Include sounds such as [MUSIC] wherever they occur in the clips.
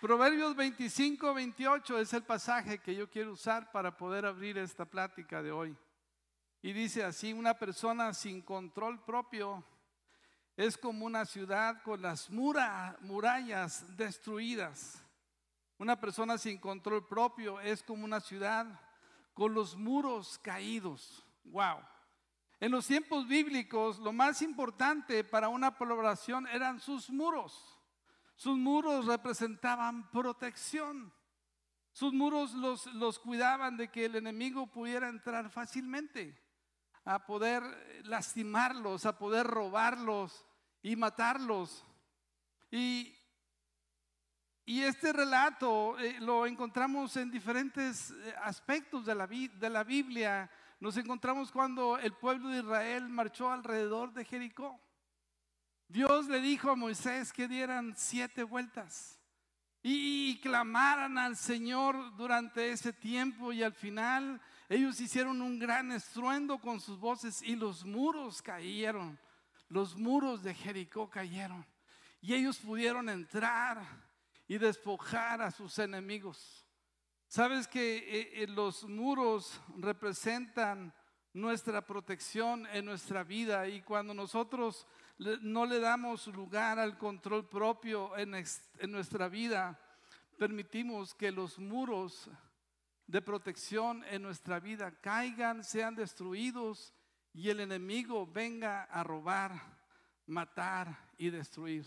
Proverbios 25, 28 es el pasaje que yo quiero usar para poder abrir esta plática de hoy. Y dice así, una persona sin control propio es como una ciudad con las murallas destruidas. Una persona sin control propio es como una ciudad con los muros caídos. Wow. En los tiempos bíblicos, lo más importante para una población eran sus muros. Sus muros representaban protección. Sus muros los, los cuidaban de que el enemigo pudiera entrar fácilmente, a poder lastimarlos, a poder robarlos, y matarlos. Y, y este relato eh, lo encontramos en diferentes eh, aspectos de la, de la Biblia. Nos encontramos cuando el pueblo de Israel marchó alrededor de Jericó. Dios le dijo a Moisés que dieran siete vueltas y, clamaran al Señor durante ese tiempo y al final ellos hicieron un gran estruendo con sus voces y los muros cayeron los muros de Jericó cayeron y ellos pudieron entrar y despojar a sus enemigos. Sabes que eh, eh, los muros representan nuestra protección en nuestra vida y cuando nosotros no le damos lugar al control propio en, en nuestra vida, permitimos que los muros de protección en nuestra vida caigan, sean destruidos y el enemigo venga a robar, matar y destruir.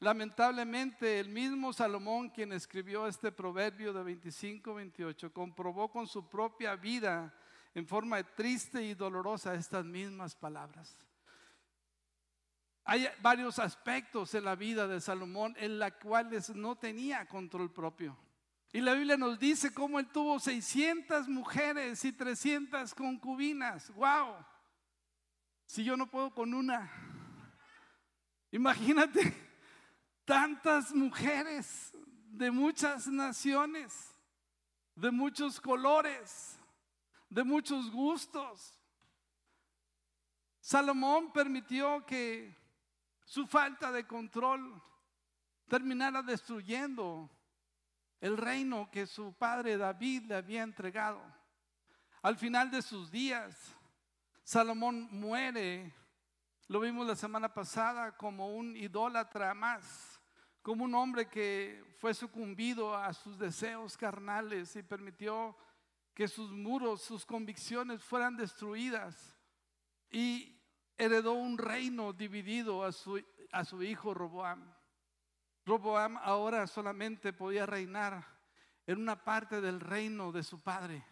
Lamentablemente, el mismo Salomón, quien escribió este proverbio de 25-28, comprobó con su propia vida en forma triste y dolorosa estas mismas palabras. Hay varios aspectos en la vida de Salomón en los cuales no tenía control propio. Y la Biblia nos dice cómo él tuvo 600 mujeres y 300 concubinas. ¡Wow! si yo no puedo con una? Imagínate tantas mujeres de muchas naciones, de muchos colores, de muchos gustos. Salomón permitió que su falta de control terminara destruyendo el reino que su padre David le había entregado. Al final de sus días, Salomón muere, lo vimos la semana pasada, como un idólatra más, como un hombre que fue sucumbido a sus deseos carnales y permitió que sus muros, sus convicciones fueran destruidas y heredó un reino dividido a su, a su hijo Roboam. Roboam ahora solamente podía reinar en una parte del reino de su padre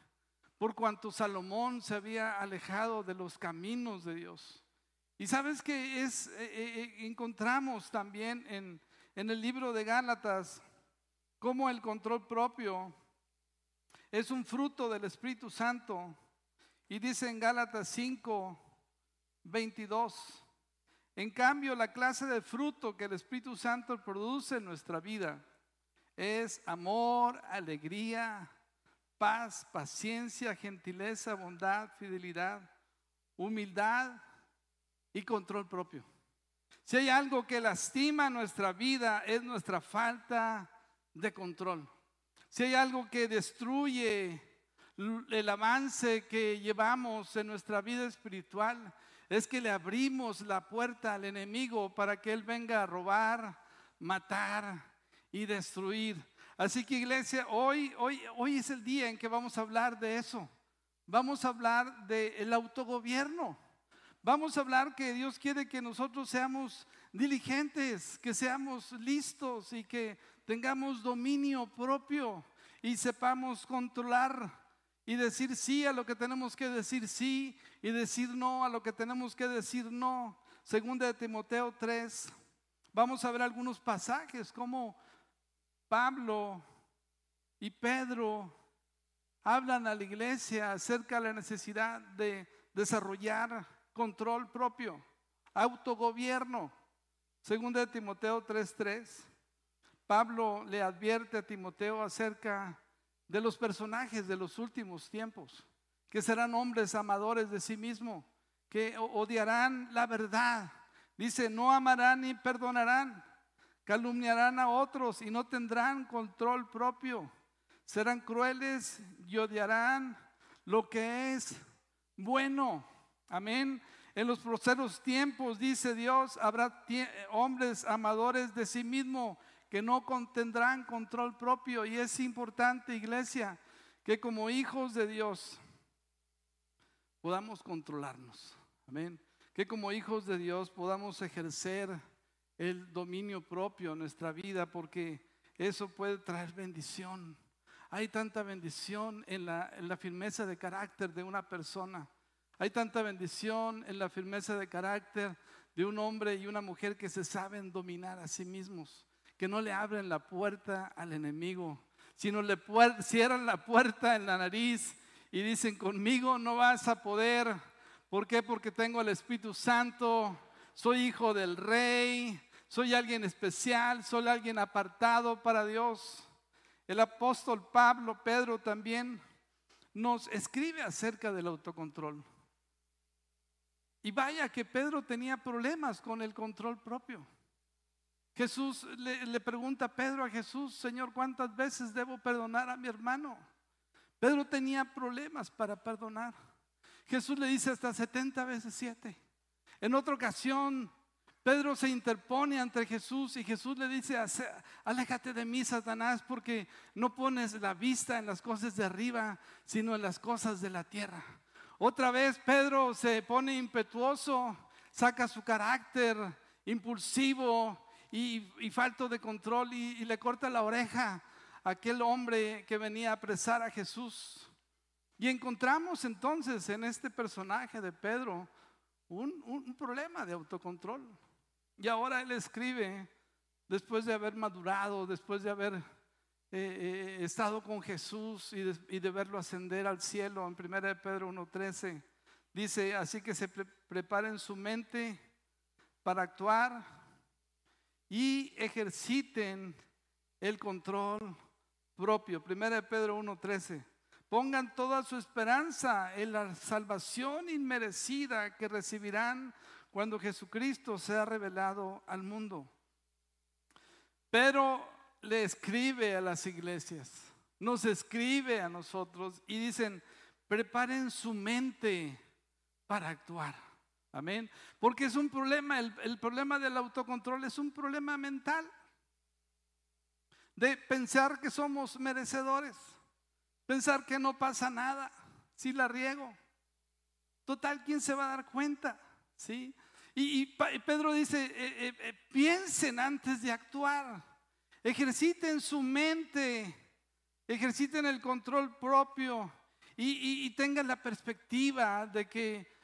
por cuanto Salomón se había alejado de los caminos de Dios. Y sabes que es, eh, eh, eh, encontramos también en, en el libro de Gálatas cómo el control propio es un fruto del Espíritu Santo. Y dice en Gálatas 5, 22, en cambio la clase de fruto que el Espíritu Santo produce en nuestra vida es amor, alegría, paz, paciencia, gentileza, bondad, fidelidad, humildad y control propio. Si hay algo que lastima nuestra vida es nuestra falta de control. Si hay algo que destruye el avance que llevamos en nuestra vida espiritual, es que le abrimos la puerta al enemigo para que él venga a robar, matar y destruir. Así que iglesia, hoy, hoy, hoy es el día en que vamos a hablar de eso. Vamos a hablar del autogobierno. Vamos a hablar que Dios quiere que nosotros seamos diligentes, que seamos listos y que tengamos dominio propio y sepamos controlar y decir sí a lo que tenemos que decir sí y decir no a lo que tenemos que decir no. Segunda de Timoteo 3. Vamos a ver algunos pasajes como Pablo y Pedro hablan a la iglesia acerca de la necesidad de desarrollar control propio, autogobierno. Segunda de Timoteo 3:3, Pablo le advierte a Timoteo acerca de los personajes de los últimos tiempos, que serán hombres amadores de sí mismos, que odiarán la verdad. Dice, no amarán ni perdonarán calumniarán a otros y no tendrán control propio. Serán crueles y odiarán lo que es bueno. Amén. En los procesos tiempos, dice Dios, habrá hombres amadores de sí mismo que no contendrán control propio. Y es importante, iglesia, que como hijos de Dios podamos controlarnos. Amén. Que como hijos de Dios podamos ejercer el dominio propio en nuestra vida, porque eso puede traer bendición. Hay tanta bendición en la, en la firmeza de carácter de una persona. Hay tanta bendición en la firmeza de carácter de un hombre y una mujer que se saben dominar a sí mismos, que no le abren la puerta al enemigo, sino le cierran la puerta en la nariz y dicen, conmigo no vas a poder. ¿Por qué? Porque tengo el Espíritu Santo, soy hijo del rey, soy alguien especial, soy alguien apartado para Dios. El apóstol Pablo, Pedro también nos escribe acerca del autocontrol. Y vaya que Pedro tenía problemas con el control propio. Jesús le, pregunta a Pedro a Jesús, Señor, ¿cuántas veces debo perdonar a mi hermano? Pedro tenía problemas para perdonar. Jesús le dice hasta 70 veces 7. En otra ocasión, Pedro se interpone ante Jesús y Jesús le dice, aléjate de mí, Satanás, porque no pones la vista en las cosas de arriba, sino en las cosas de la tierra. Otra vez Pedro se pone impetuoso, saca su carácter impulsivo y, falto de control y, le corta la oreja a aquel hombre que venía a apresar a Jesús. Y encontramos entonces en este personaje de Pedro un, problema de autocontrol. Y ahora él escribe, después de haber madurado, después de haber eh, eh, estado con Jesús y de, verlo ascender al cielo, en 1 Pedro 1.13, dice, así que se preparen su mente para actuar y ejerciten el control propio. 1 Pedro 1.13. Pongan toda su esperanza en la salvación inmerecida que recibirán cuando Jesucristo sea revelado al mundo. Pero le escribe a las iglesias, nos escribe a nosotros y dicen, preparen su mente para actuar. Amén. Porque es un problema, el, problema del autocontrol es un problema mental. De pensar que somos merecedores, pensar que no pasa nada si la riego. Total, ¿quién se va a dar cuenta? ¿Sí? Y, Pedro dice, eh, eh, eh, piensen antes de actuar. Ejerciten su mente, ejerciten el control propio y, tengan la perspectiva de que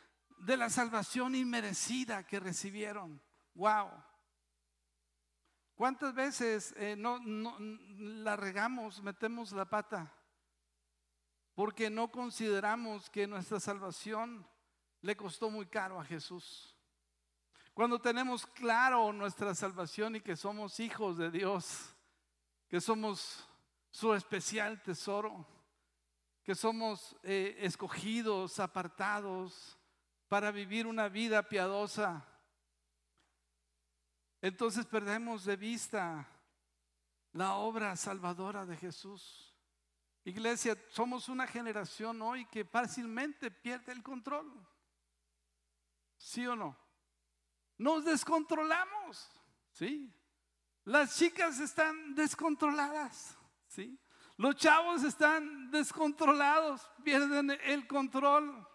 de la salvación inmerecida que recibieron. Wow. ¿Cuántas veces eh, no, la regamos, metemos la pata? Porque no consideramos que nuestra salvación le costó muy caro a Jesús. Cuando tenemos claro nuestra salvación y que somos hijos de Dios, que somos su especial tesoro, que somos eh, escogidos, apartados para vivir una vida piadosa. Entonces perdemos de vista la obra salvadora de Jesús. Iglesia, somos una generación hoy que fácilmente pierde el control. ¿Sí o no? Nos descontrolamos, ¿sí? Las chicas están descontroladas, ¿sí? Los chavos están descontrolados, pierden el control.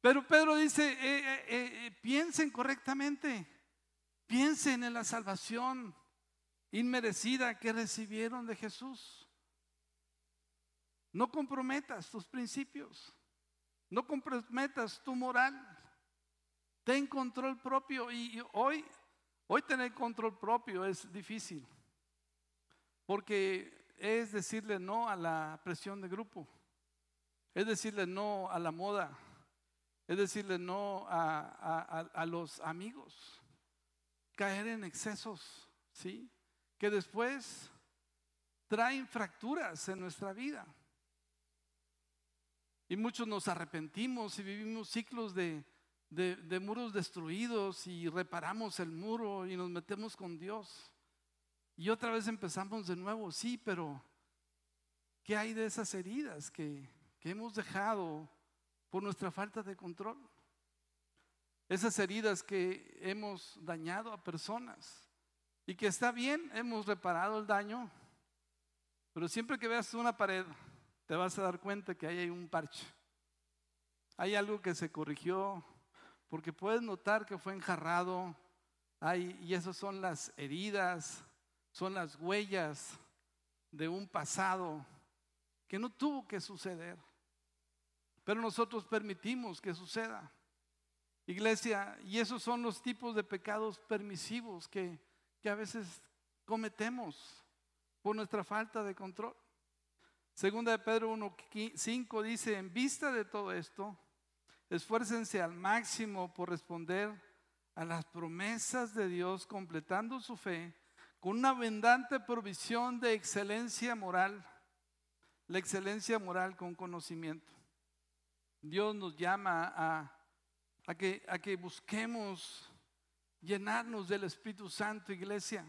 Pero Pedro dice, eh, eh, eh, piensen correctamente, piensen en la salvación inmerecida que recibieron de Jesús. No comprometas tus principios, no comprometas tu moral, ten control propio y hoy Hoy tener control propio es difícil, porque es decirle no a la presión de grupo, es decirle no a la moda, es decirle no a, los amigos, caer en excesos, ¿sí? Que después traen fracturas en nuestra vida. Y muchos nos arrepentimos y vivimos ciclos de, de, de muros destruidos y reparamos el muro y nos metemos con Dios. Y otra vez empezamos de nuevo, sí, pero ¿qué hay de esas heridas que, que hemos dejado por nuestra falta de control? Esas heridas que hemos dañado a personas y que está bien, hemos reparado el daño, pero siempre que veas una pared te vas a dar cuenta que ahí hay un parche. Hay algo que se corrigió, porque puedes notar que fue enjarrado, hay, y esas son las heridas, son las huellas de un pasado que no tuvo que suceder, pero nosotros permitimos que suceda. Iglesia, y esos son los tipos de pecados permisivos que, que a veces cometemos por nuestra falta de control. Segunda de Pedro 1.5 dice, en vista de todo esto, esfuércense al máximo por responder a las promesas de Dios, completando su fe con una abundante provisión de excelencia moral, la excelencia moral con conocimiento. Dios nos llama a, que, a que busquemos llenarnos del Espíritu Santo, iglesia.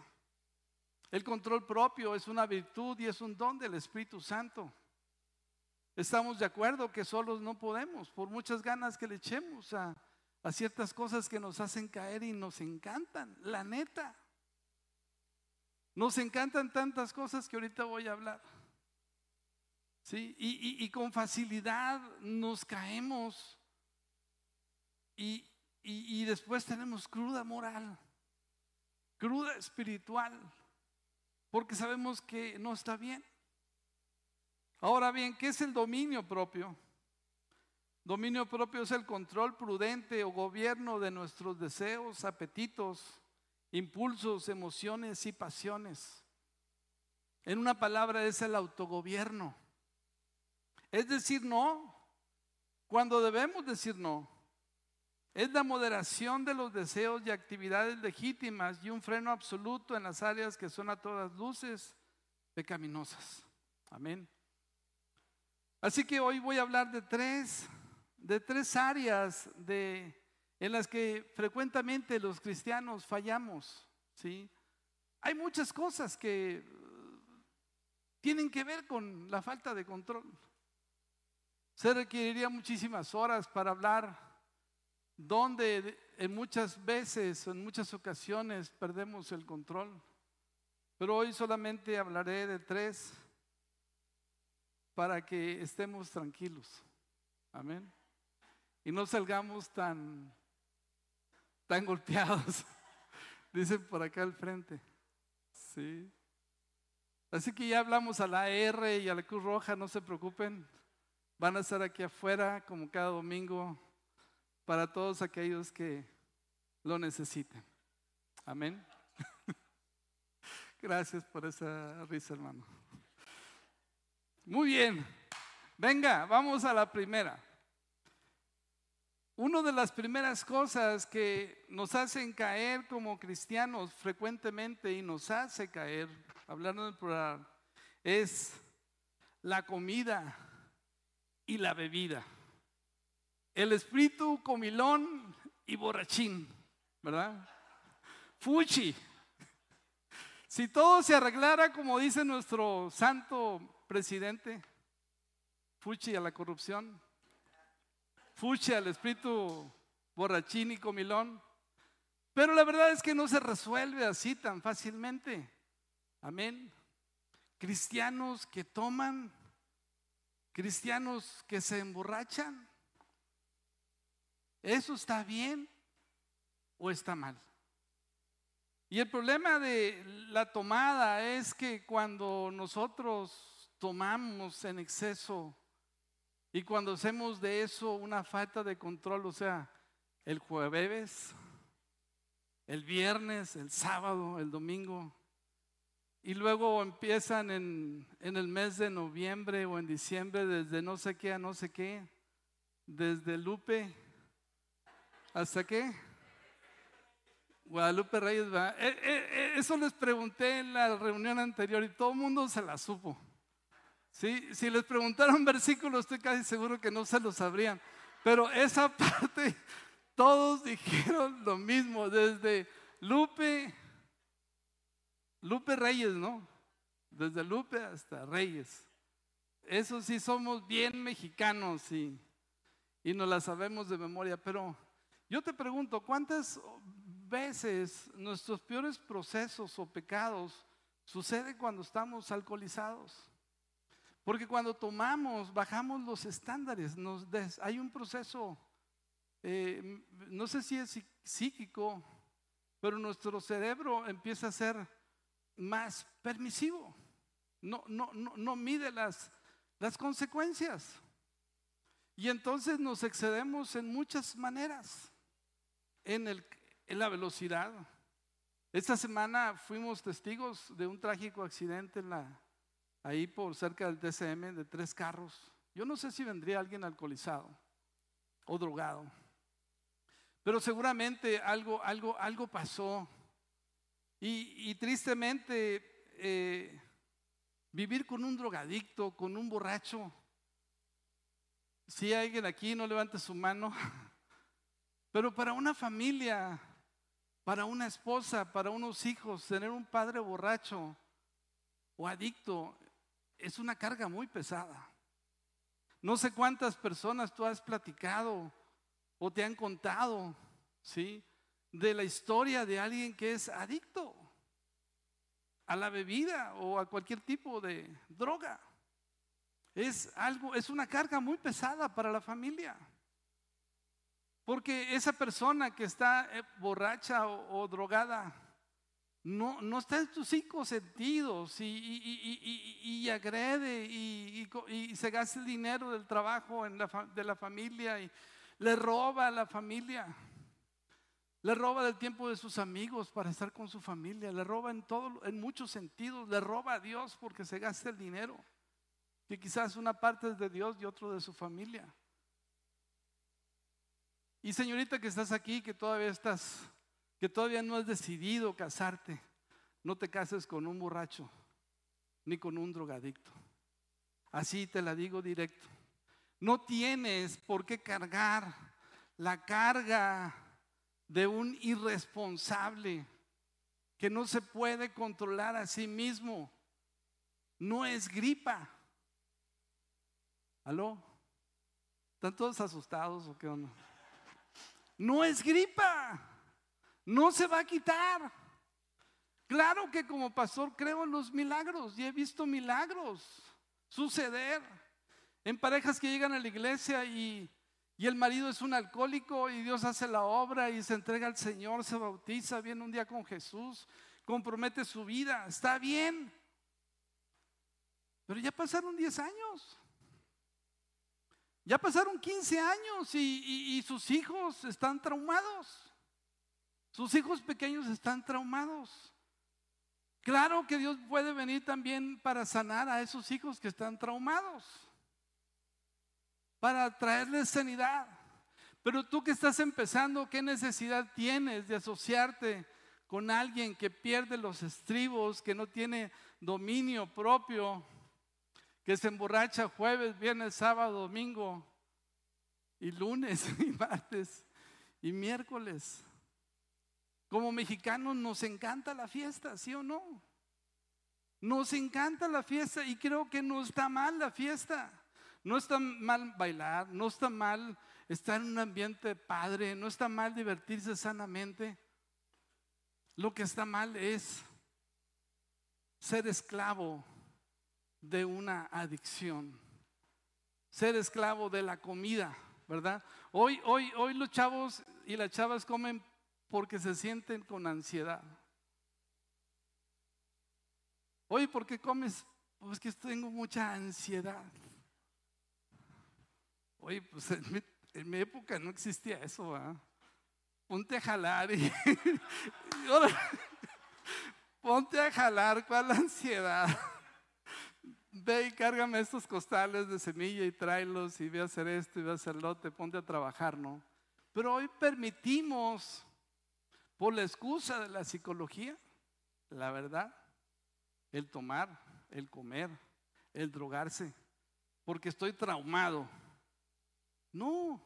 El control propio es una virtud y es un don del Espíritu Santo. Estamos de acuerdo que solos no podemos, por muchas ganas que le echemos a, a ciertas cosas que nos hacen caer y nos encantan, la neta. Nos encantan tantas cosas que ahorita voy a hablar. ¿Sí? Y, y con facilidad nos caemos y, y, después tenemos cruda moral, cruda espiritual, porque sabemos que no está bien. Ahora bien, ¿qué es el dominio propio? Dominio propio es el control prudente o gobierno de nuestros deseos, apetitos, impulsos, emociones y pasiones. En una palabra es el autogobierno. Es decir, no, cuando debemos decir no. Es la moderación de los deseos y actividades legítimas y un freno absoluto en las áreas que son a todas luces pecaminosas. Amén. Así que hoy voy a hablar de tres, de tres áreas de, en las que frecuentemente los cristianos fallamos. ¿sí? Hay muchas cosas que tienen que ver con la falta de control. Se requeriría muchísimas horas para hablar donde en muchas veces, en muchas ocasiones perdemos el control. Pero hoy solamente hablaré de tres para que estemos tranquilos. Amén. Y no salgamos tan, tan golpeados. [LAUGHS] Dicen por acá al frente. Sí. Así que ya hablamos a la R y a la Cruz Roja, no se preocupen. Van a estar aquí afuera como cada domingo para todos aquellos que lo necesiten. Amén. [LAUGHS] Gracias por esa risa, hermano. Muy bien. Venga, vamos a la primera. Una de las primeras cosas que nos hacen caer como cristianos frecuentemente y nos hace caer, hablando del plural, es la comida y la bebida el espíritu comilón y borrachín, ¿verdad? Fuchi. Si todo se arreglara como dice nuestro santo presidente, fuchi a la corrupción, fuchi al espíritu borrachín y comilón, pero la verdad es que no se resuelve así tan fácilmente. Amén. Cristianos que toman, cristianos que se emborrachan, ¿Eso está bien o está mal? Y el problema de la tomada es que cuando nosotros tomamos en exceso y cuando hacemos de eso una falta de control, o sea, el jueves, el viernes, el sábado, el domingo, y luego empiezan en, en el mes de noviembre o en diciembre, desde no sé qué a no sé qué, desde Lupe ¿Hasta qué? Guadalupe Reyes. Eh, eh, eh, eso les pregunté en la reunión anterior y todo el mundo se la supo. ¿Sí? Si les preguntaron [LAUGHS] versículos, estoy casi seguro que no se lo sabrían. Pero esa [LAUGHS] parte, todos dijeron lo mismo, desde Lupe, Lupe Reyes, ¿no? Desde Lupe hasta Reyes. Eso sí somos bien mexicanos y, y nos la sabemos de memoria, pero yo te pregunto, ¿cuántas veces nuestros peores procesos o pecados suceden cuando estamos alcoholizados? Porque cuando tomamos, bajamos los estándares, hay un proceso, eh, no sé si es psíquico, pero nuestro cerebro empieza a ser más permisivo. No, no, no, no mide las, las consecuencias. Y entonces nos excedemos en muchas maneras. En, el, en la velocidad. Esta semana fuimos testigos de un trágico accidente en la, ahí por cerca del TCM de tres carros. Yo no sé si vendría alguien alcoholizado o drogado, pero seguramente algo, algo, algo pasó. Y, tristemente, eh, vivir con un drogadicto, con un borracho, si alguien aquí, no levante su mano, [LAUGHS] pero para una familia, para una esposa, para unos hijos, tener un padre borracho o adicto es una carga muy pesada. No sé cuántas personas tú has platicado o te han contado, ¿sí? De la historia de alguien que es adicto a la bebida o a cualquier tipo de droga. Es algo, es una carga muy pesada para la familia. Porque esa persona que está eh, borracha o, drogada no, no, está en sus cinco sentidos y, y, agrede y, se gasta el dinero del trabajo en la, de la familia y le roba a la familia. Le roba del tiempo de sus amigos para estar con su familia. Le roba en, todo, en muchos sentidos. Le roba a Dios porque se gasta el dinero. Que quizás una parte es de Dios y otro de su familia. Y señorita que estás aquí, que todavía estás, que todavía no has decidido casarte, no te cases con un borracho ni con un drogadicto. Así te la digo directo. No tienes por qué cargar la carga de un irresponsable que no se puede controlar a sí mismo. No es gripa. ¿Aló? ¿Están todos asustados o qué onda? No es gripa. No se va a quitar. Claro que como pastor creo en los milagros y he visto milagros suceder en parejas que llegan a la iglesia y, y, el marido es un alcohólico y Dios hace la obra y se entrega al Señor, se bautiza, viene un día con Jesús, compromete su vida, está bien. Pero ya pasaron 10 años. Ya pasaron 15 años y, sus hijos están traumados. Sus hijos pequeños están traumados. Claro que Dios puede venir también para sanar a esos hijos que están traumados, para traerles sanidad. Pero tú que estás empezando, ¿qué necesidad tienes de asociarte con alguien que pierde los estribos, que no tiene dominio propio? que se emborracha jueves, viernes, sábado, domingo, y lunes, [LAUGHS] y martes, y miércoles. Como mexicanos nos encanta la fiesta, ¿sí o no? Nos encanta la fiesta y creo que no está mal la fiesta. No está mal bailar, no está mal estar en un ambiente padre, no está mal divertirse sanamente. Lo que está mal es ser esclavo de una adicción. Ser esclavo de la comida, ¿verdad? Hoy, hoy, hoy los chavos y las chavas comen porque se sienten con ansiedad. Hoy, ¿por qué comes? Pues que tengo mucha ansiedad. Oye, pues en mi, época no existía eso, ¿verdad? Ponte a jalar y, [LAUGHS] ponte a jalar, ¿cuál ansiedad? ve y cárgame estos costales de semilla y tráelos y ve a hacer esto y ve a hacer lo te ponte a trabajar, ¿no? Pero hoy permitimos, por la excusa de la psicología, la verdad, el tomar, el comer, el drogarse, porque estoy traumado. No,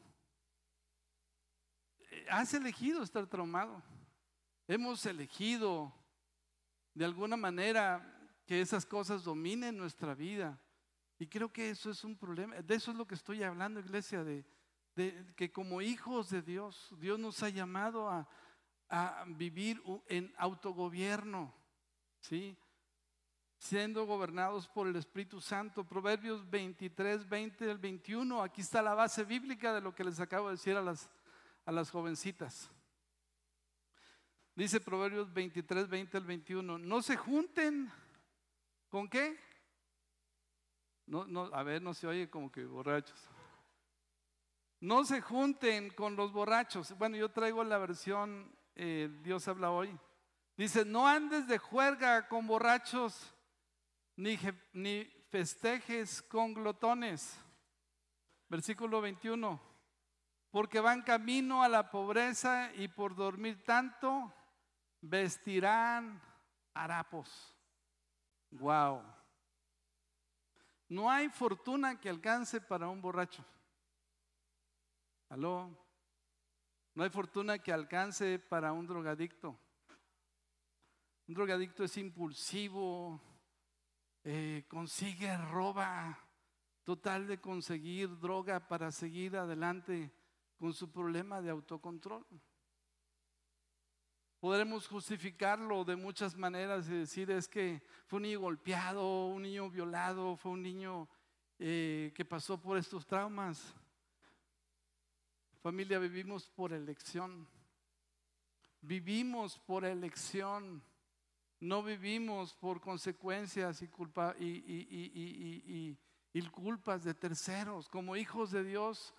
has elegido estar traumado. Hemos elegido de alguna manera que esas cosas dominen nuestra vida. Y creo que eso es un problema. De eso es lo que estoy hablando, iglesia, de, que como hijos de Dios, Dios nos ha llamado a, a vivir en autogobierno, ¿sí? Siendo gobernados por el Espíritu Santo. Proverbios 23, 20 al 21. Aquí está la base bíblica de lo que les acabo de decir a las, a las jovencitas. Dice Proverbios 23, 20 al 21. No se junten con qué? No, no, a ver, no se oye como que borrachos. No se junten con los borrachos. Bueno, yo traigo la versión eh, Dios habla hoy. Dice, no andes de juerga con borrachos ni, festejes con glotones. Versículo 21. Porque van camino a la pobreza y por dormir tanto vestirán harapos. Wow. No hay fortuna que alcance para un borracho. Aló. No hay fortuna que alcance para un drogadicto. Un drogadicto es impulsivo, eh, consigue, roba, total de conseguir droga para seguir adelante con su problema de autocontrol. Podremos justificarlo de muchas maneras y decir es que fue un niño golpeado, un niño violado, fue un niño eh, que pasó por estos traumas. Familia, vivimos por elección. Vivimos por elección. No vivimos por consecuencias y, culpa, y, culpas de terceros. Como hijos de Dios,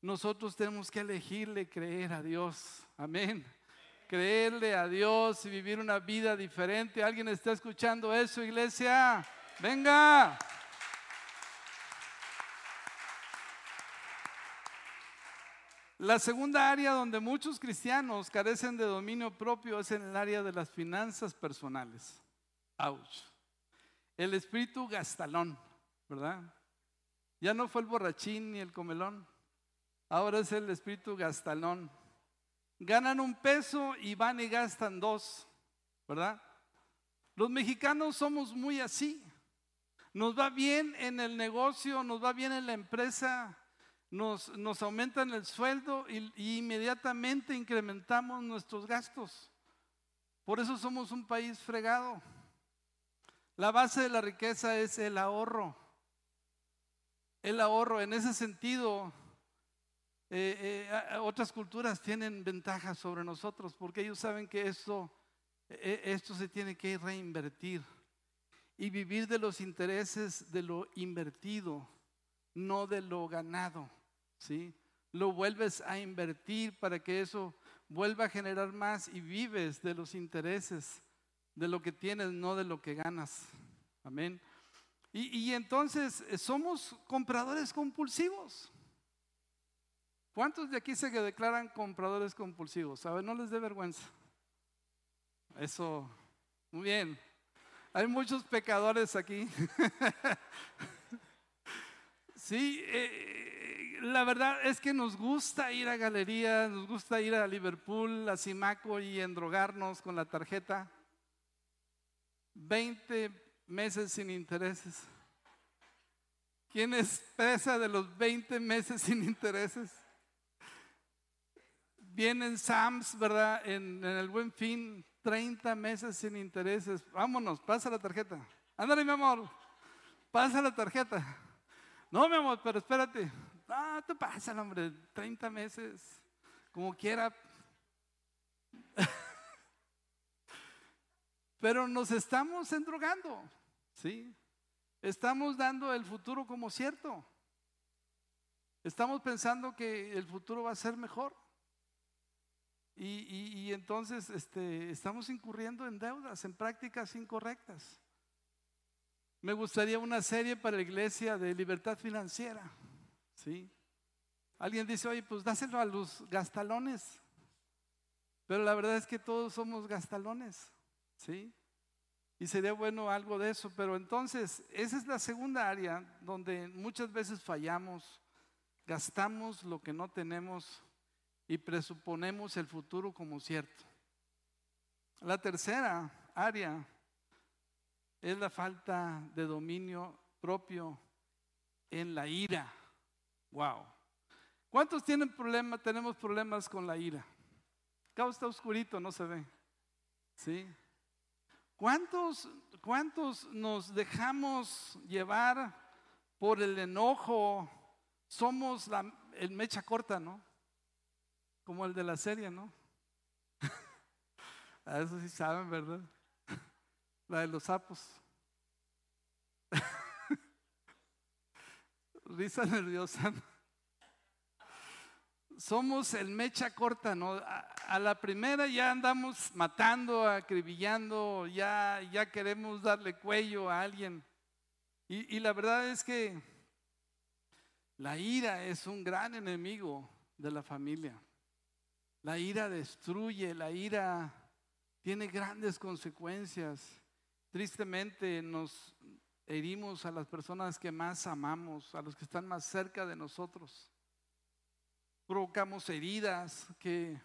nosotros tenemos que elegirle creer a Dios. Amén. Creerle a Dios y vivir una vida diferente. ¿Alguien está escuchando eso, iglesia? Venga. La segunda área donde muchos cristianos carecen de dominio propio es en el área de las finanzas personales. Ouch. El espíritu gastalón, ¿verdad? Ya no fue el borrachín ni el comelón. Ahora es el espíritu gastalón. Ganan un peso y van y gastan dos, ¿verdad? Los mexicanos somos muy así. Nos va bien en el negocio, nos va bien en la empresa, nos, aumentan el sueldo y, inmediatamente incrementamos nuestros gastos. Por eso somos un país fregado. La base de la riqueza es el ahorro. El ahorro, en ese sentido, eh, eh, otras culturas tienen ventajas sobre nosotros porque ellos saben que esto, eh, esto se tiene que reinvertir y vivir de los intereses de lo invertido, no de lo ganado. ¿Sí? Lo vuelves a invertir para que eso vuelva a generar más y vives de los intereses de lo que tienes, no de lo que ganas. Amén. Y, entonces eh, somos compradores compulsivos. ¿Cuántos de aquí se declaran compradores compulsivos? A ver, no les dé vergüenza. Eso, muy bien. Hay muchos pecadores aquí. [LAUGHS] sí, eh, la verdad es que nos gusta ir a galerías, nos gusta ir a Liverpool, a Simaco y endrogarnos con la tarjeta. 20 meses sin intereses. ¿Quién es presa de los 20 meses sin intereses? Vienen Sams, ¿verdad? En, en, el buen fin, 30 meses sin intereses. Vámonos, pasa la tarjeta. Ándale, mi amor, pasa la tarjeta. No, mi amor, pero espérate, Ah, te pasa, hombre, 30 meses, como quiera. [LAUGHS] Pero nos estamos endrogando, ¿sí? Estamos dando el futuro como cierto. Estamos pensando que el futuro va a ser mejor. Y, entonces este, estamos incurriendo en deudas, en prácticas incorrectas. Me gustaría una serie para la iglesia de libertad financiera. ¿Sí? Alguien dice, oye, pues dáselo a los gastalones. Pero la verdad es que todos somos gastalones. ¿Sí? Y sería bueno algo de eso. Pero entonces, esa es la segunda área donde muchas veces fallamos, gastamos lo que no tenemos y presuponemos el futuro como cierto. La tercera área es la falta de dominio propio en la ira. Wow. ¿Cuántos tienen problemas? Tenemos problemas con la ira. Acá está oscurito, no se ve. ¿Sí? ¿Cuántos, ¿Cuántos nos dejamos llevar por el enojo? Somos la, el mecha corta, ¿no? Como el de la serie, ¿no? A [LAUGHS] eso sí saben, ¿verdad? [LAUGHS] La de los sapos. Risa nerviosa. Somos el mecha corta, ¿no? A, la primera ya andamos matando, acribillando, ya, ya queremos darle cuello a alguien. Y, y la verdad es que la ira es un gran enemigo de la familia. La ira destruye, la ira tiene grandes consecuencias. Tristemente nos herimos a las personas que más amamos, a los que están más cerca de nosotros. Provocamos heridas que,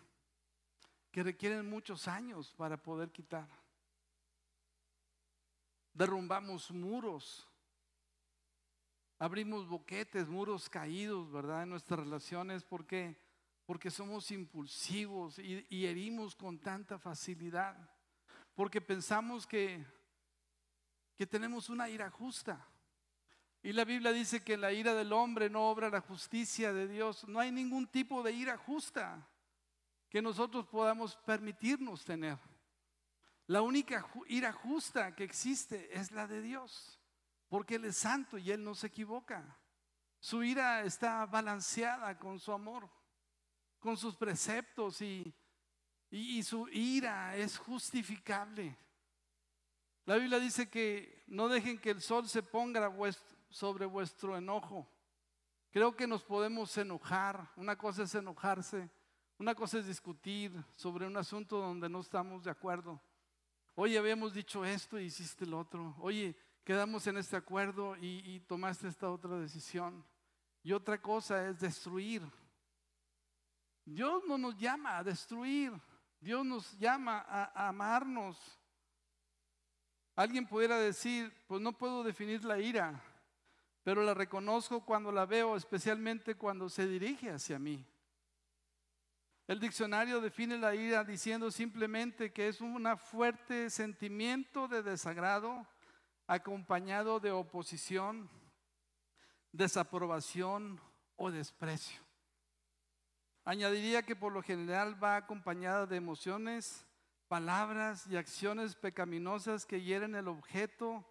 que requieren muchos años para poder quitar. Derrumbamos muros, abrimos boquetes, muros caídos, ¿verdad? En nuestras relaciones porque porque somos impulsivos y, herimos con tanta facilidad, porque pensamos que, que tenemos una ira justa. Y la Biblia dice que la ira del hombre no obra la justicia de Dios. No hay ningún tipo de ira justa que nosotros podamos permitirnos tener. La única ira justa que existe es la de Dios, porque Él es santo y Él no se equivoca. Su ira está balanceada con su amor con sus preceptos y, y, su ira es justificable. La Biblia dice que no dejen que el sol se ponga sobre vuestro enojo. Creo que nos podemos enojar. Una cosa es enojarse, una cosa es discutir sobre un asunto donde no estamos de acuerdo. Oye, habíamos dicho esto y hiciste el otro. Oye, quedamos en este acuerdo y, y tomaste esta otra decisión. Y otra cosa es destruir Dios no nos llama a destruir, Dios nos llama a, amarnos. Alguien pudiera decir, pues no puedo definir la ira, pero la reconozco cuando la veo, especialmente cuando se dirige hacia mí. El diccionario define la ira diciendo simplemente que es un fuerte sentimiento de desagrado acompañado de oposición, desaprobación o desprecio. Añadiría que por lo general va acompañada de emociones, palabras y acciones pecaminosas que hieren el objeto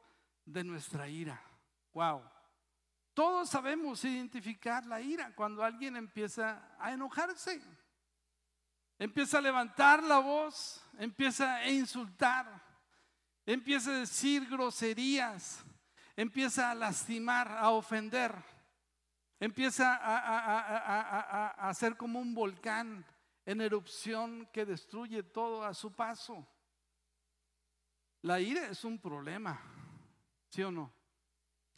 de nuestra ira. Wow. Todos sabemos identificar la ira cuando alguien empieza a enojarse. Empieza a levantar la voz, empieza a insultar, empieza a decir groserías, empieza a lastimar, a ofender. Empieza a, ser como un volcán en erupción que destruye todo a su paso. La ira es un problema, ¿sí o no?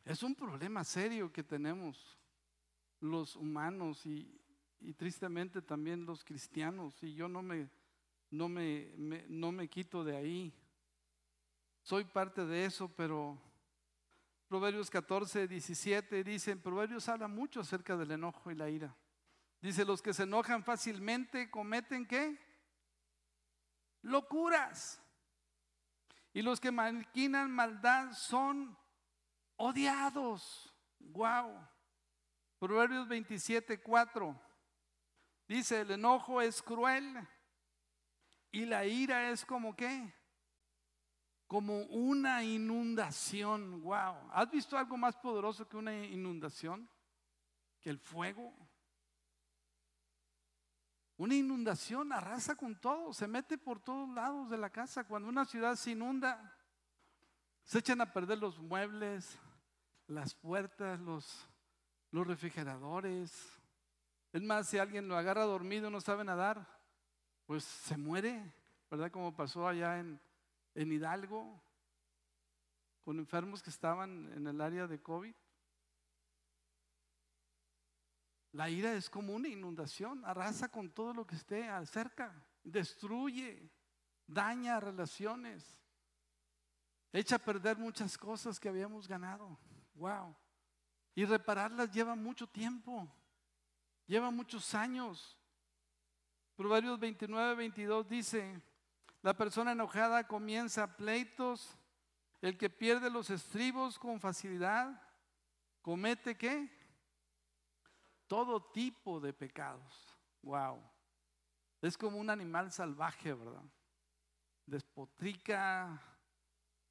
Es un problema serio que tenemos los humanos y, tristemente también los cristianos. Y yo no me, no me, no me quito de ahí. Soy parte de eso, pero Proverbios 14, 17 dice, Proverbios habla mucho acerca del enojo y la ira. Dice, los que se enojan fácilmente cometen qué? Locuras. Y los que maquinan maldad son odiados. Wow. Proverbios 27, 4. Dice, el enojo es cruel y la ira es como qué? como una inundación. Wow. ¿Has visto algo más poderoso que una inundación? Que el fuego. Una inundación arrasa con todo, se mete por todos lados de la casa. Cuando una ciudad se inunda, se echan a perder los muebles, las puertas, los, refrigeradores. Es más, si alguien lo agarra dormido no sabe nadar, pues se muere, ¿verdad? Como pasó allá en Hidalgo con enfermos que estaban en el área de COVID. La ira es como una inundación, arrasa con todo lo que esté cerca, destruye, daña relaciones, echa a perder muchas cosas que habíamos ganado. Wow. Y repararlas lleva mucho tiempo, lleva muchos años. Proverbios 29, 22 dice, la persona enojada comienza pleitos, el que pierde los estribos con facilidad, comete qué? Todo tipo de pecados. Wow. Es como un animal salvaje, ¿verdad? Despotrica,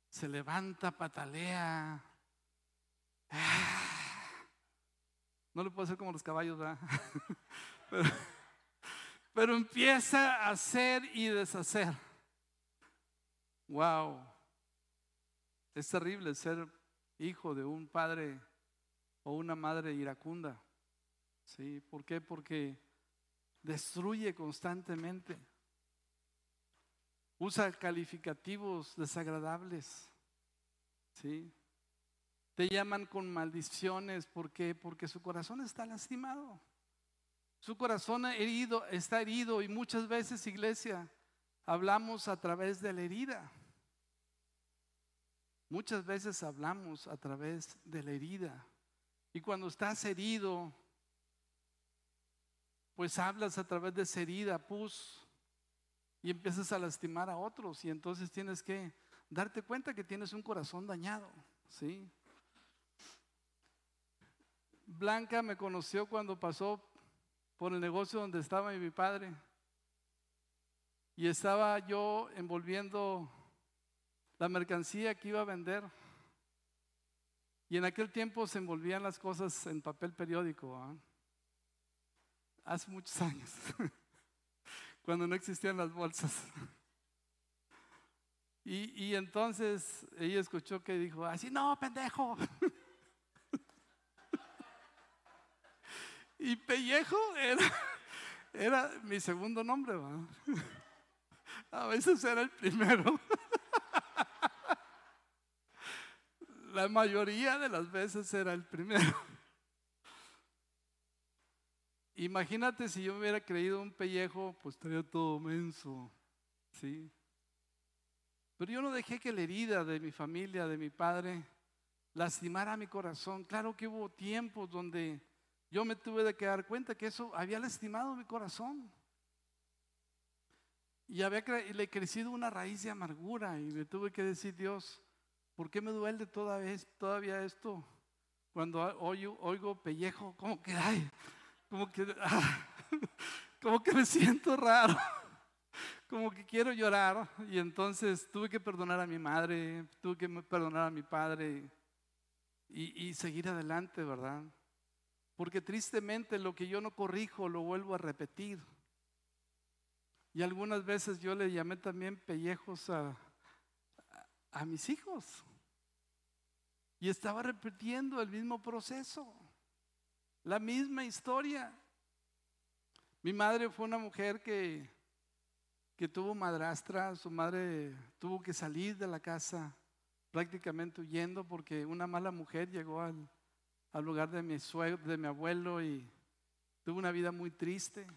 se levanta, patalea. No le puedo hacer como los caballos, ¿verdad? [LAUGHS] Pero empieza a hacer y deshacer. Wow. Es terrible ser hijo de un padre o una madre iracunda. ¿Sí? ¿Por qué? Porque destruye constantemente. Usa calificativos desagradables. ¿Sí? Te llaman con maldiciones. ¿Por qué? Porque su corazón está lastimado. Su corazón herido, está herido y muchas veces, iglesia, hablamos a través de la herida. Muchas veces hablamos a través de la herida. Y cuando estás herido, pues hablas a través de esa herida, pus, y empiezas a lastimar a otros. Y entonces tienes que darte cuenta que tienes un corazón dañado. ¿sí? Blanca me conoció cuando pasó por el negocio donde estaba mi padre. Y estaba yo envolviendo la mercancía que iba a vender. Y en aquel tiempo se envolvían las cosas en papel periódico. Hace muchos años, [LAUGHS] cuando no existían las bolsas. Y, y entonces ella escuchó que dijo, así, no, pendejo. [LAUGHS] Y Pellejo era, era mi segundo nombre. A veces era el primero. [LAUGHS] La mayoría de las veces era el primero. Imagínate si yo me hubiera creído un pellejo, pues estaría todo menso. ¿sí? Pero yo no dejé que la herida de mi familia, de mi padre, lastimara mi corazón. Claro que hubo tiempos donde yo me tuve de que dar cuenta que eso había lastimado mi corazón. Y había le crecido una raíz de amargura y le tuve que decir, Dios, ¿por qué me duele todavía, esto? Cuando oigo, oigo pellejo, como que, ay, como que, [LAUGHS] como que me siento raro, [LAUGHS] como que quiero llorar. Y entonces tuve que perdonar a mi madre, tuve que perdonar a mi padre y, y seguir adelante, ¿verdad? Porque tristemente lo que yo no corrijo lo vuelvo a repetir. Y algunas veces yo le llamé también pellejos a, a, mis hijos. Y estaba repitiendo el mismo proceso, la misma historia. Mi madre fue una mujer que, que tuvo madrastra, su madre tuvo que salir de la casa prácticamente huyendo porque una mala mujer llegó al, lugar de mi suegro, de mi abuelo y tuve una vida muy triste.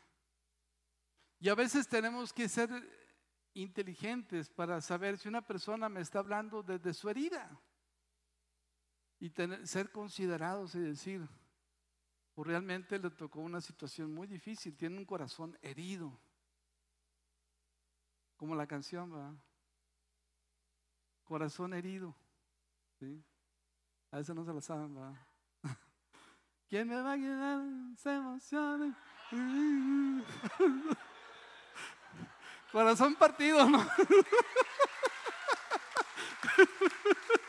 Y a veces tenemos que ser inteligentes para saber si una persona me está hablando desde su herida y ser considerados y decir, pues realmente le tocó una situación muy difícil, tiene un corazón herido, como la canción, ¿verdad? Corazón herido, ¿sí? A veces no se la saben, ¿verdad? [LAUGHS] ¿Quién me va a ayudar? Se emociona. [LAUGHS] Corazón partido, ¿no? [LAUGHS]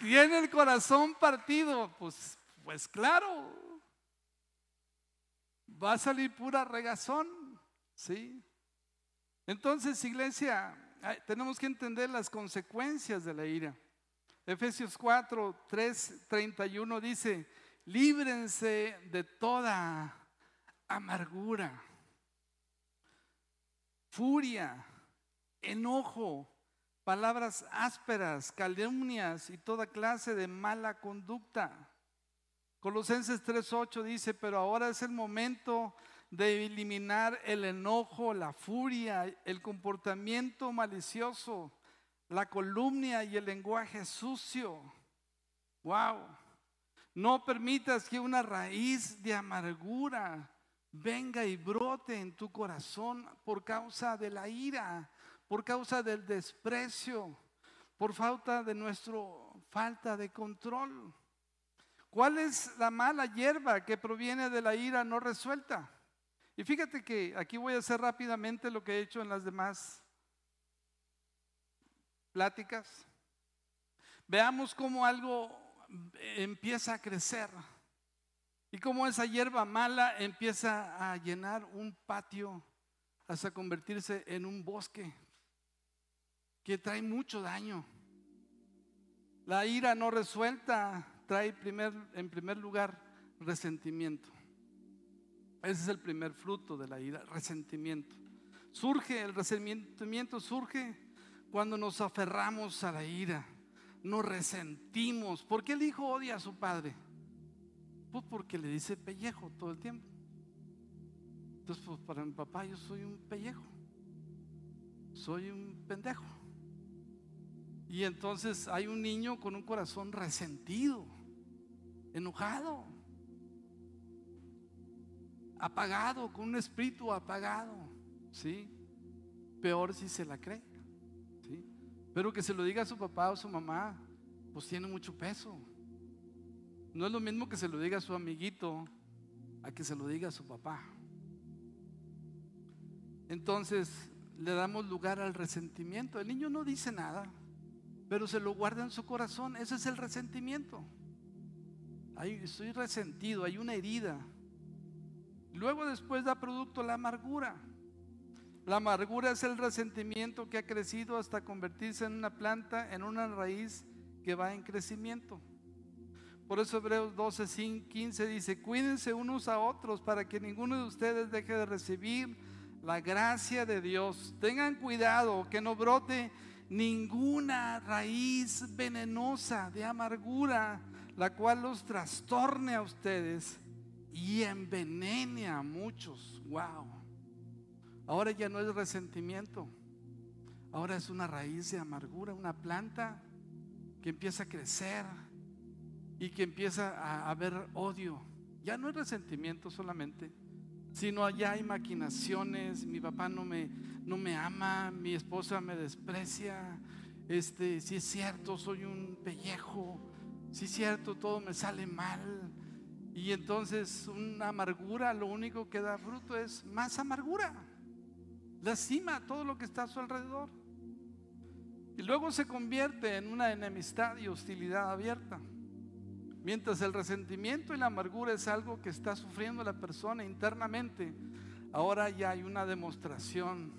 Tiene el corazón partido, pues, pues claro. Va a salir pura regazón, ¿sí? Entonces, iglesia, tenemos que entender las consecuencias de la ira. Efesios 4, 3, 31 dice, líbrense de toda amargura, furia, enojo, palabras ásperas, calumnias y toda clase de mala conducta. Colosenses 3:8 dice, pero ahora es el momento de eliminar el enojo, la furia, el comportamiento malicioso, la columnia y el lenguaje sucio. Wow. No permitas que una raíz de amargura venga y brote en tu corazón por causa de la ira, por causa del desprecio, por falta de nuestro falta de control. ¿Cuál es la mala hierba que proviene de la ira no resuelta? Y fíjate que aquí voy a hacer rápidamente lo que he hecho en las demás pláticas. Veamos cómo algo empieza a crecer y cómo esa hierba mala empieza a llenar un patio hasta convertirse en un bosque que trae mucho daño. La ira no resuelta trae primer, en primer lugar resentimiento. Ese es el primer fruto de la ira, resentimiento. Surge, el resentimiento surge cuando nos aferramos a la ira, nos resentimos. ¿Por qué el hijo odia a su padre? Pues porque le dice pellejo todo el tiempo. Entonces, pues para mi papá yo soy un pellejo, soy un pendejo. Y entonces hay un niño con un corazón resentido, enojado, apagado, con un espíritu apagado, ¿sí? Peor si se la cree, ¿sí? Pero que se lo diga a su papá o su mamá, pues tiene mucho peso. No es lo mismo que se lo diga a su amiguito a que se lo diga a su papá. Entonces le damos lugar al resentimiento. El niño no dice nada, pero se lo guarda en su corazón. Ese es el resentimiento. estoy resentido, hay una herida. Luego después da producto la amargura. La amargura es el resentimiento que ha crecido hasta convertirse en una planta, en una raíz que va en crecimiento. Por eso Hebreos 12, 15 dice, cuídense unos a otros para que ninguno de ustedes deje de recibir la gracia de Dios. Tengan cuidado que no brote ninguna raíz venenosa de amargura, la cual los trastorne a ustedes y envenene a muchos. Wow. Ahora ya no es resentimiento. Ahora es una raíz de amargura, una planta que empieza a crecer y que empieza a haber odio. Ya no es resentimiento solamente, sino ya hay maquinaciones. Mi papá no me, no me ama, mi esposa me desprecia. Este, si es cierto, soy un pellejo. Si es cierto, todo me sale mal. Y entonces una amargura, lo único que da fruto es más amargura. Lastima todo lo que está a su alrededor. Y luego se convierte en una enemistad y hostilidad abierta. Mientras el resentimiento y la amargura es algo que está sufriendo la persona internamente, ahora ya hay una demostración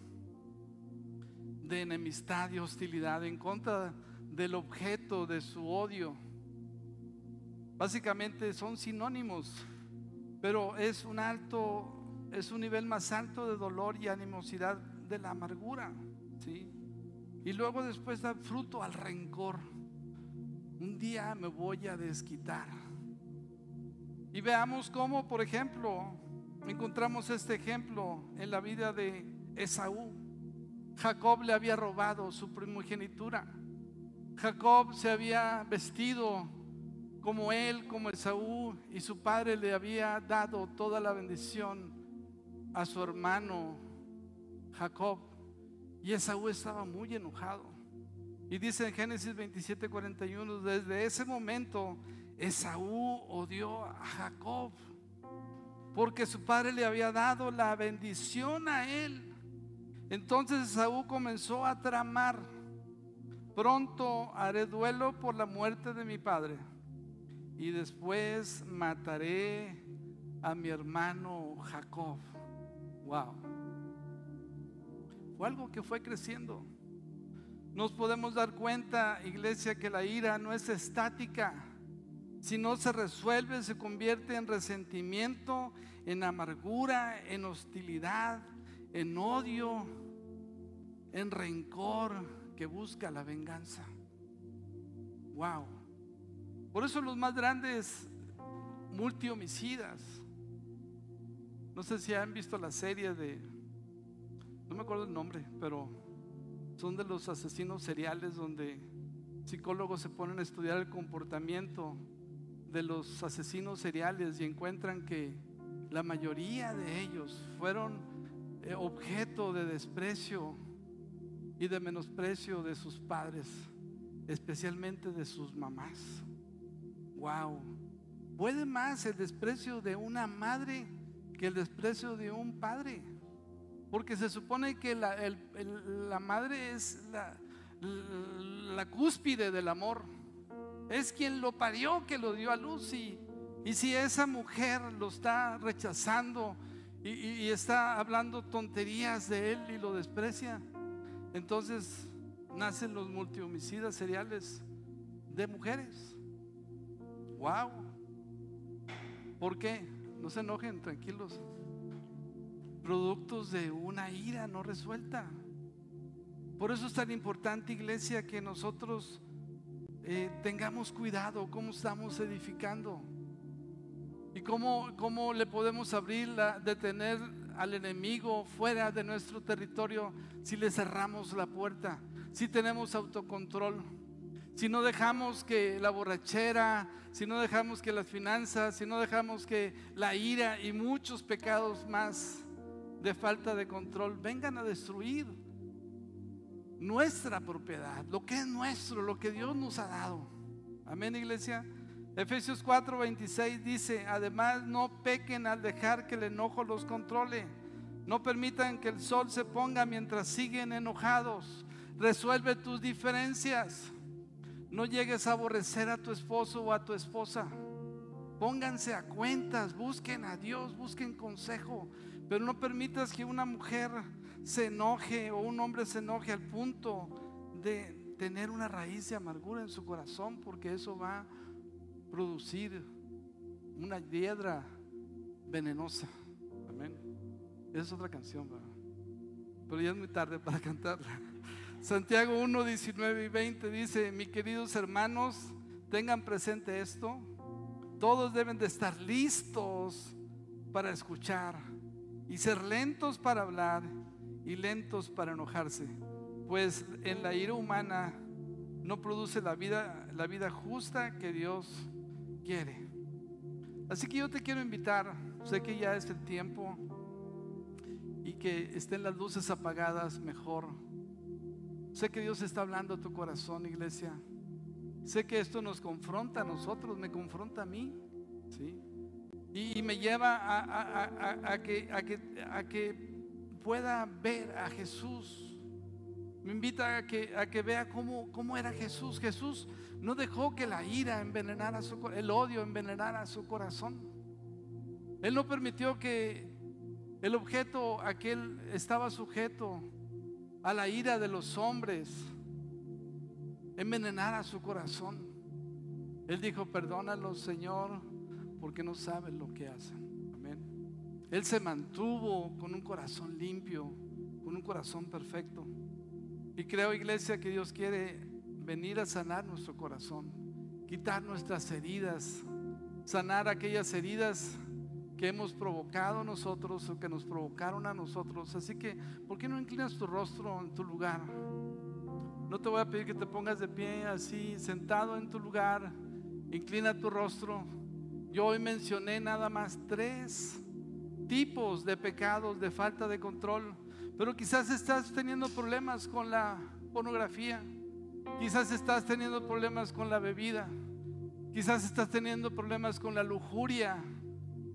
de enemistad y hostilidad en contra del objeto de su odio Básicamente son sinónimos, pero es un alto, es un nivel más alto de dolor y animosidad de la amargura, ¿sí? Y luego después da fruto al rencor. Un día me voy a desquitar. Y veamos cómo, por ejemplo, encontramos este ejemplo en la vida de Esaú. Jacob le había robado su primogenitura. Jacob se había vestido como él, como Esaú y su padre le había dado toda la bendición a su hermano Jacob. Y Esaú estaba muy enojado. Y dice en Génesis 27, 41, desde ese momento Esaú odió a Jacob porque su padre le había dado la bendición a él. Entonces Esaú comenzó a tramar, pronto haré duelo por la muerte de mi padre y después mataré a mi hermano Jacob. Wow. Fue algo que fue creciendo. Nos podemos dar cuenta, iglesia, que la ira no es estática. Si no se resuelve, se convierte en resentimiento, en amargura, en hostilidad, en odio, en rencor que busca la venganza. Wow. Por eso los más grandes multihomicidas. No sé si han visto la serie de, no me acuerdo el nombre, pero son de los asesinos seriales donde psicólogos se ponen a estudiar el comportamiento de los asesinos seriales y encuentran que la mayoría de ellos fueron eh, objeto de desprecio y de menosprecio de sus padres, especialmente de sus mamás. Wow. Puede más el desprecio de una madre que el desprecio de un padre. Porque se supone que la, la madre es la, la cúspide del amor. Es quien lo parió, que lo dio a luz. Y, y si esa mujer lo está rechazando y, está hablando tonterías de él y lo desprecia, entonces nacen los multihomicidas seriales de mujeres. ¡Wow! ¿Por qué? No se enojen, tranquilos. Productos de una ira no resuelta. Por eso es tan importante, iglesia, que nosotros eh, tengamos cuidado cómo estamos edificando y cómo, cómo le podemos abrir, la, detener al enemigo fuera de nuestro territorio si le cerramos la puerta, si tenemos autocontrol, si no dejamos que la borrachera, si no dejamos que las finanzas, si no dejamos que la ira y muchos pecados más de falta de control vengan a destruir nuestra propiedad, lo que es nuestro, lo que Dios nos ha dado. Amén, iglesia. Efesios 4:26 dice, además no pequen al dejar que el enojo los controle. No permitan que el sol se ponga mientras siguen enojados. Resuelve tus diferencias. No llegues a aborrecer a tu esposo o a tu esposa. Pónganse a cuentas, busquen a Dios, busquen consejo, pero no permitas que una mujer se enoje o un hombre se enoje al punto de tener una raíz de amargura en su corazón, porque eso va a producir una piedra venenosa. Amén. Esa es otra canción, pero ya es muy tarde para [LAUGHS] cantarla. Santiago 1, 19 y 20 dice, mis queridos hermanos, tengan presente esto, todos deben de estar listos para escuchar y ser lentos para hablar y lentos para enojarse, pues en la ira humana no produce la vida, la vida justa que Dios quiere. Así que yo te quiero invitar, sé que ya es el tiempo y que estén las luces apagadas mejor. Sé que Dios está hablando a tu corazón, iglesia. Sé que esto nos confronta a nosotros, me confronta a mí, ¿sí? Y, me lleva a, que, pueda ver a Jesús. Me invita a que, vea cómo, cómo era Jesús. Jesús no dejó que la ira envenenara su el odio envenenara su corazón. Él no permitió que el objeto aquel estaba sujeto a la ira de los hombres envenenara su corazón. Él dijo, perdónalos, Señor, porque no saben lo que hacen. Él se mantuvo con un corazón limpio, con un corazón perfecto. Y creo, iglesia, que Dios quiere venir a sanar nuestro corazón, quitar nuestras heridas, sanar aquellas heridas que hemos provocado nosotros o que nos provocaron a nosotros. Así que, ¿por qué no inclinas tu rostro en tu lugar? No te voy a pedir que te pongas de pie así, sentado en tu lugar. Inclina tu rostro. Yo hoy mencioné nada más tres tipos de pecados, de falta de control. Pero quizás estás teniendo problemas con la pornografía. Quizás estás teniendo problemas con la bebida. Quizás estás teniendo problemas con la lujuria.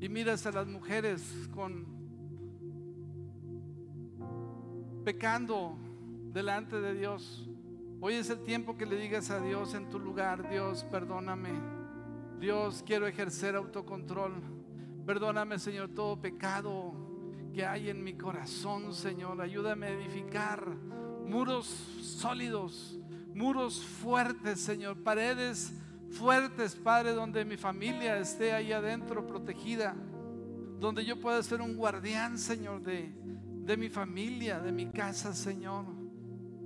Y miras a las mujeres con pecando delante de Dios. Hoy es el tiempo que le digas a Dios en tu lugar, Dios, perdóname. Dios, quiero ejercer autocontrol. Perdóname, Señor, todo pecado que hay en mi corazón, Señor. Ayúdame a edificar muros sólidos, muros fuertes, Señor. Paredes fuertes, Padre, donde mi familia esté ahí adentro protegida. Donde yo pueda ser un guardián, Señor, de, de mi familia, de mi casa, Señor.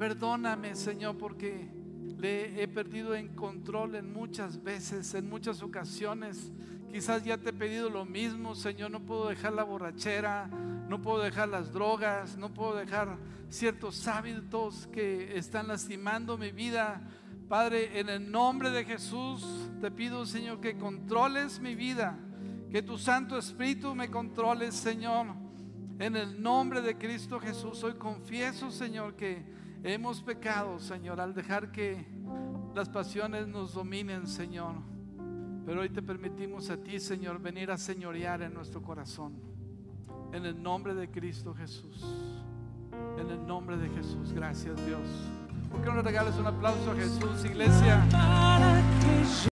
Perdóname, Señor, porque le he perdido en control en muchas veces, en muchas ocasiones. Quizás ya te he pedido lo mismo, Señor, no puedo dejar la borrachera, no puedo dejar las drogas, no puedo dejar ciertos hábitos que están lastimando mi vida. Padre, en el nombre de Jesús te pido, Señor, que controles mi vida, que tu Santo Espíritu me controle, Señor. En el nombre de Cristo Jesús, hoy confieso, Señor, que hemos pecado, Señor, al dejar que las pasiones nos dominen, Señor. Pero hoy te permitimos a ti, Señor, venir a señorear en nuestro corazón. En el nombre de Cristo Jesús. En el nombre de Jesús. Gracias, Dios. ¿Por qué no le regales un aplauso a Jesús, iglesia?